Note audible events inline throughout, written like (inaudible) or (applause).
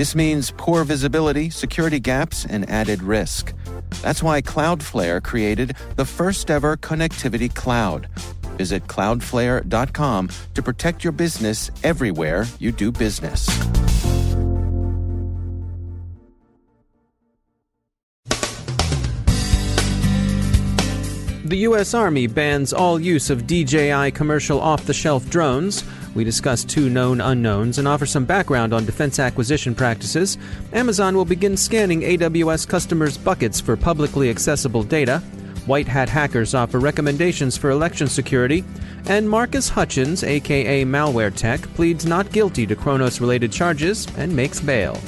This means poor visibility, security gaps, and added risk. That's why Cloudflare created the first ever connectivity cloud. Visit cloudflare.com to protect your business everywhere you do business. The U.S. Army bans all use of DJI commercial off the shelf drones. We discuss two known unknowns and offer some background on defense acquisition practices. Amazon will begin scanning AWS customers' buckets for publicly accessible data. White Hat hackers offer recommendations for election security. And Marcus Hutchins, aka Malware Tech, pleads not guilty to Kronos related charges and makes bail.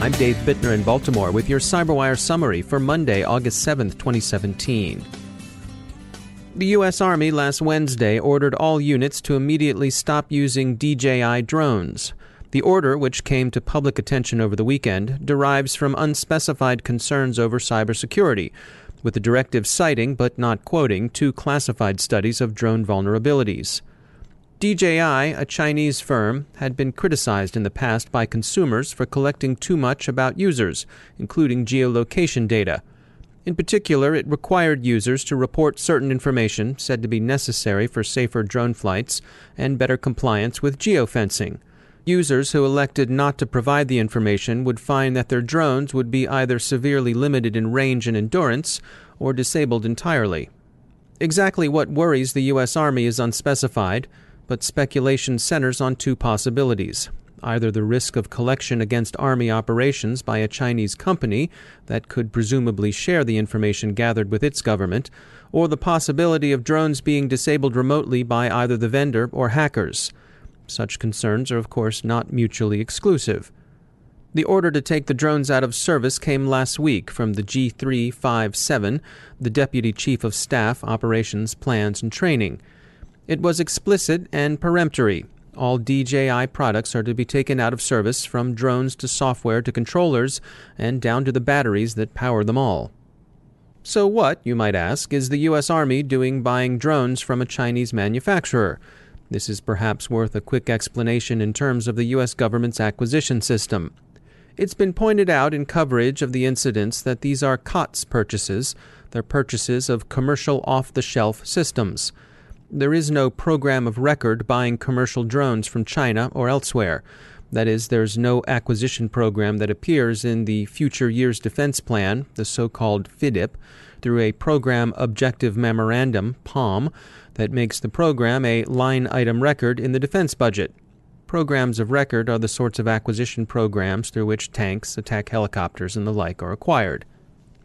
I'm Dave Bittner in Baltimore with your CyberWire summary for Monday, August 7th, 2017. The U.S. Army last Wednesday ordered all units to immediately stop using DJI drones. The order, which came to public attention over the weekend, derives from unspecified concerns over cybersecurity, with the directive citing, but not quoting, two classified studies of drone vulnerabilities. DJI, a Chinese firm, had been criticized in the past by consumers for collecting too much about users, including geolocation data. In particular, it required users to report certain information said to be necessary for safer drone flights and better compliance with geofencing. Users who elected not to provide the information would find that their drones would be either severely limited in range and endurance or disabled entirely. Exactly what worries the U.S. Army is unspecified but speculation centers on two possibilities either the risk of collection against Army operations by a Chinese company that could presumably share the information gathered with its government, or the possibility of drones being disabled remotely by either the vendor or hackers. Such concerns are, of course, not mutually exclusive. The order to take the drones out of service came last week from the G357, the Deputy Chief of Staff, Operations, Plans, and Training. It was explicit and peremptory. All DJI products are to be taken out of service from drones to software to controllers and down to the batteries that power them all. So, what, you might ask, is the U.S. Army doing buying drones from a Chinese manufacturer? This is perhaps worth a quick explanation in terms of the U.S. government's acquisition system. It's been pointed out in coverage of the incidents that these are COTS purchases. They're purchases of commercial off the shelf systems. There is no program of record buying commercial drones from China or elsewhere. That is, there's no acquisition program that appears in the Future Years Defense Plan, the so called FYDP, through a Program Objective Memorandum, POM, that makes the program a line item record in the defense budget. Programs of record are the sorts of acquisition programs through which tanks, attack helicopters, and the like are acquired.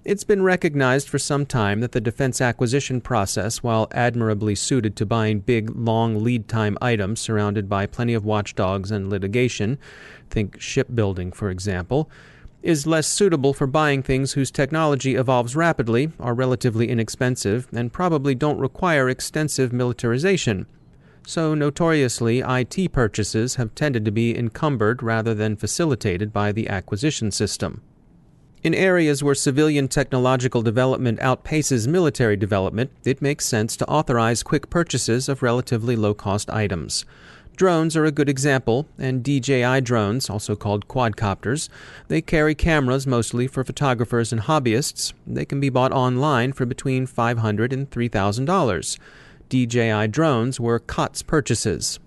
It's been recognized for some time that the defense acquisition process, while admirably suited to buying big, long lead time items surrounded by plenty of watchdogs and litigation, think shipbuilding, for example, is less suitable for buying things whose technology evolves rapidly, are relatively inexpensive, and probably don't require extensive militarization. So, notoriously, IT purchases have tended to be encumbered rather than facilitated by the acquisition system. In areas where civilian technological development outpaces military development, it makes sense to authorize quick purchases of relatively low cost items. Drones are a good example, and DJI drones, also called quadcopters, they carry cameras mostly for photographers and hobbyists. They can be bought online for between $500 and $3,000. DJI drones were COTS purchases.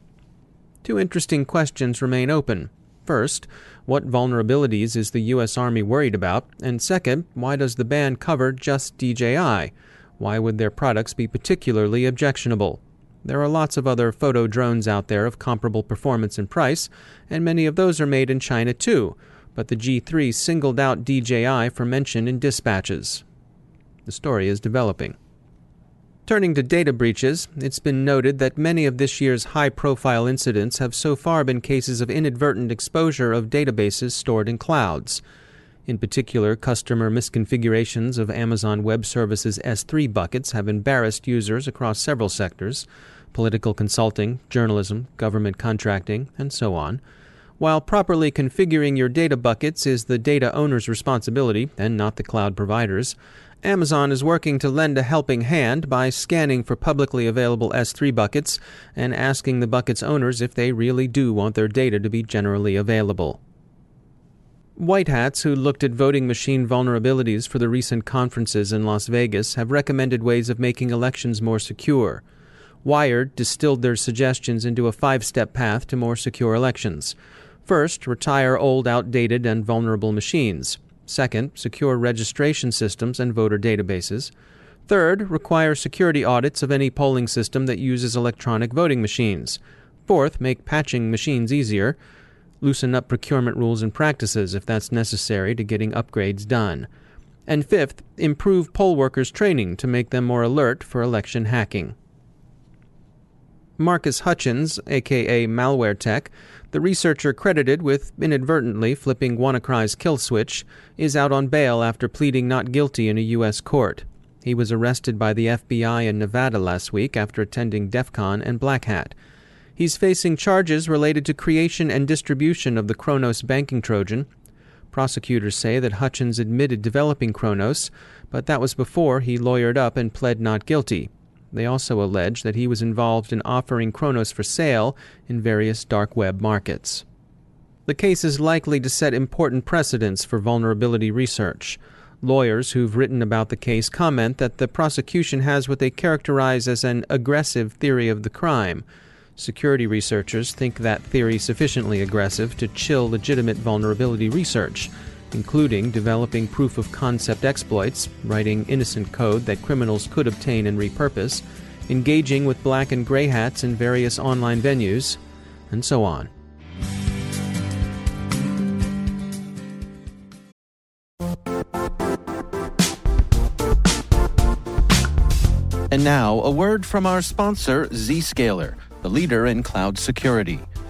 Two interesting questions remain open. First, what vulnerabilities is the U.S. Army worried about? And second, why does the ban cover just DJI? Why would their products be particularly objectionable? There are lots of other photo drones out there of comparable performance and price, and many of those are made in China too, but the G3 singled out DJI for mention in dispatches. The story is developing. Turning to data breaches, it's been noted that many of this year's high profile incidents have so far been cases of inadvertent exposure of databases stored in clouds. In particular, customer misconfigurations of Amazon Web Services S3 buckets have embarrassed users across several sectors political consulting, journalism, government contracting, and so on. While properly configuring your data buckets is the data owner's responsibility and not the cloud provider's, Amazon is working to lend a helping hand by scanning for publicly available S3 buckets and asking the bucket's owners if they really do want their data to be generally available. White hats who looked at voting machine vulnerabilities for the recent conferences in Las Vegas have recommended ways of making elections more secure. Wired distilled their suggestions into a five step path to more secure elections. First, retire old, outdated, and vulnerable machines. Second, secure registration systems and voter databases. Third, require security audits of any polling system that uses electronic voting machines. Fourth, make patching machines easier loosen up procurement rules and practices if that's necessary to getting upgrades done. And fifth, improve poll workers' training to make them more alert for election hacking. Marcus Hutchins, aka Malware Tech, the researcher credited with inadvertently flipping WannaCry's kill switch, is out on bail after pleading not guilty in a U.S. court. He was arrested by the FBI in Nevada last week after attending DEF CON and Black Hat. He's facing charges related to creation and distribution of the Kronos banking Trojan. Prosecutors say that Hutchins admitted developing Kronos, but that was before he lawyered up and pled not guilty. They also allege that he was involved in offering Kronos for sale in various dark web markets. The case is likely to set important precedents for vulnerability research. Lawyers who've written about the case comment that the prosecution has what they characterize as an aggressive theory of the crime Security researchers think that theory sufficiently aggressive to chill legitimate vulnerability research, including developing proof of concept exploits, writing innocent code that criminals could obtain and repurpose, engaging with black and gray hats in various online venues, and so on. And now, a word from our sponsor, Zscaler the leader in cloud security.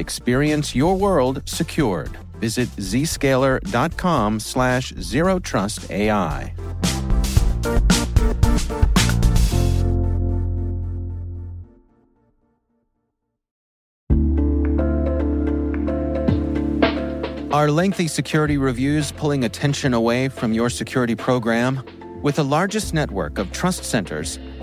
Experience your world secured. Visit zscaler.com slash zero trust AI. Are lengthy security reviews pulling attention away from your security program? With the largest network of trust centers,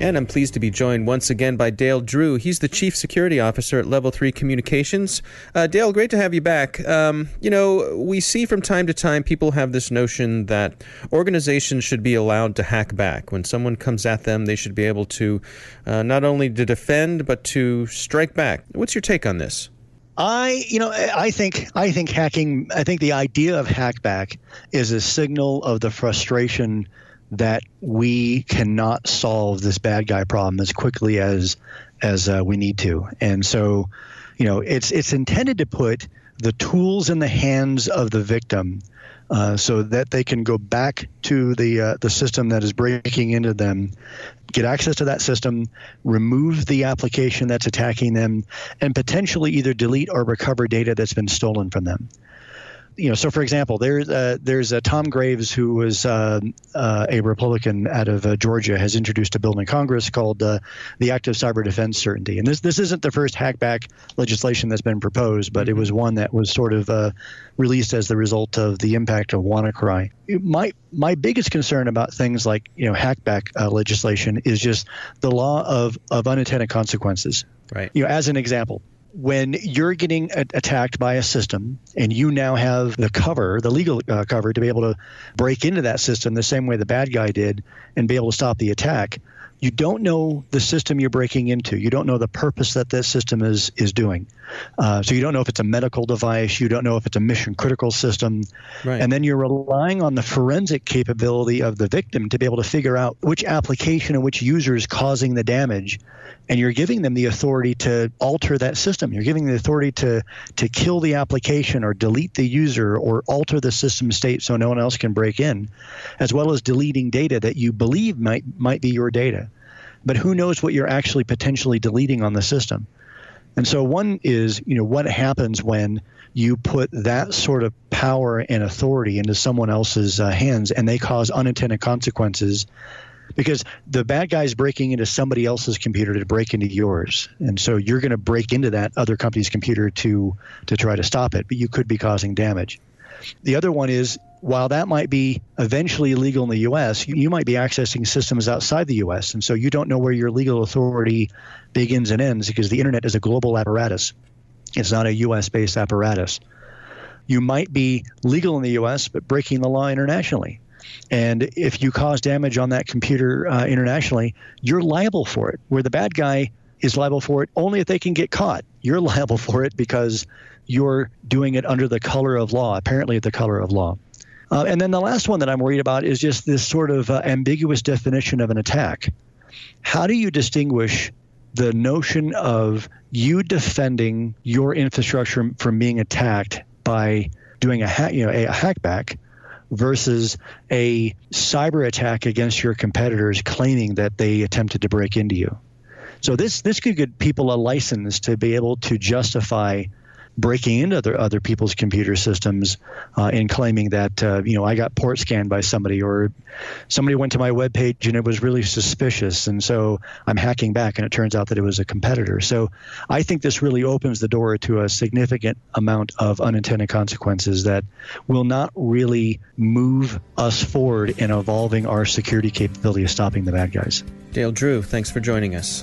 And I'm pleased to be joined once again by Dale Drew. He's the Chief Security Officer at Level 3 Communications. Uh, Dale, great to have you back. Um, you know, we see from time to time people have this notion that organizations should be allowed to hack back. When someone comes at them, they should be able to uh, not only to defend, but to strike back. What's your take on this? I, you know, I think I think hacking. I think the idea of hackback is a signal of the frustration that we cannot solve this bad guy problem as quickly as as uh, we need to. And so, you know, it's it's intended to put the tools in the hands of the victim uh, so that they can go back to the uh, the system that is breaking into them, get access to that system, remove the application that's attacking them, and potentially either delete or recover data that's been stolen from them you know, so for example, there's uh, there's uh, Tom Graves, who was uh, uh a Republican out of uh, Georgia, has introduced a bill in Congress called uh, the Active Cyber Defense Certainty. And this this isn't the first hackback legislation that's been proposed, but it was one that was sort of released as the result of the impact of WannaCry. My my biggest concern about things like you know hackback legislation is just the law of of unintended consequences. Right. You know, as an example, when you're getting a- attacked by a system and you now have the cover, the legal uh, cover, to be able to break into that system the same way the bad guy did and be able to stop the attack, you don't know the system you're breaking into. You don't know the purpose that this system is is doing. Uh, so you don't know if it's a medical device. You don't know if it's a mission critical system. Right. And then you're relying on the forensic capability of the victim to be able to figure out which application and which user is causing the damage. And you're giving them the authority to alter that system. You're giving the authority to to kill the application or delete the user or alter the system state so no one else can break in, as well as deleting data that you believe might might be your data but who knows what you're actually potentially deleting on the system. And so one is, you know, what happens when you put that sort of power and authority into someone else's uh, hands and they cause unintended consequences because the bad guy is breaking into somebody else's computer to break into yours and so you're going to break into that other company's computer to to try to stop it but you could be causing damage the other one is while that might be eventually illegal in the US, you, you, might be accessing systems outside the US. And so you don't know where your legal authority begins and ends because the internet is a global apparatus. It's not a US based apparatus. You might be legal in the US, but breaking the law internationally. And if you cause damage on that computer uh, internationally, you're liable for it. Where the bad guy is liable for it only if they can get caught. You're (laughs) liable for it because you're doing it under the color of law, apparently the color of law. Uh, and then the last one that I'm worried about is just this sort of uh, ambiguous definition of an attack. How do you distinguish the notion of you defending your infrastructure from being attacked by doing a hack, you know, a, a hackback versus a cyber attack against your competitors claiming that they attempted to break into you? So this this could give people a license to be able to justify breaking into other other people's computer systems uh, and claiming that uh, you know I got port scanned by somebody or somebody went to my web page and it was really suspicious and so I'm hacking back and it turns out that it was a competitor. So I think this really opens the door to a significant amount of unintended consequences that will not really move us forward in evolving our security capability of stopping the bad guys. Dale Drew, thanks for joining us.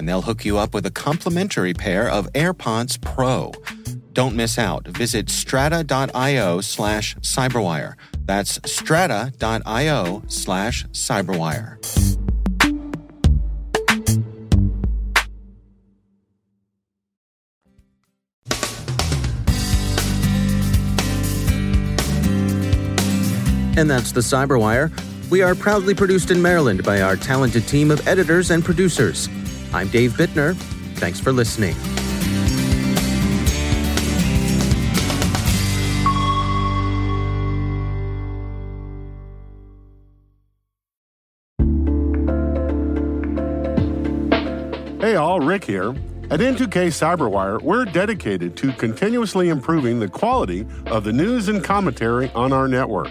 and they'll hook you up with a complimentary pair of AirPods Pro. Don't miss out. Visit strata.io slash cyberwire. That's strata.io slash cyberwire. And that's the Cyberwire. We are proudly produced in Maryland by our talented team of editors and producers. I'm Dave Bittner. Thanks for listening. Hey, all, Rick here. At N2K Cyberwire, we're dedicated to continuously improving the quality of the news and commentary on our network.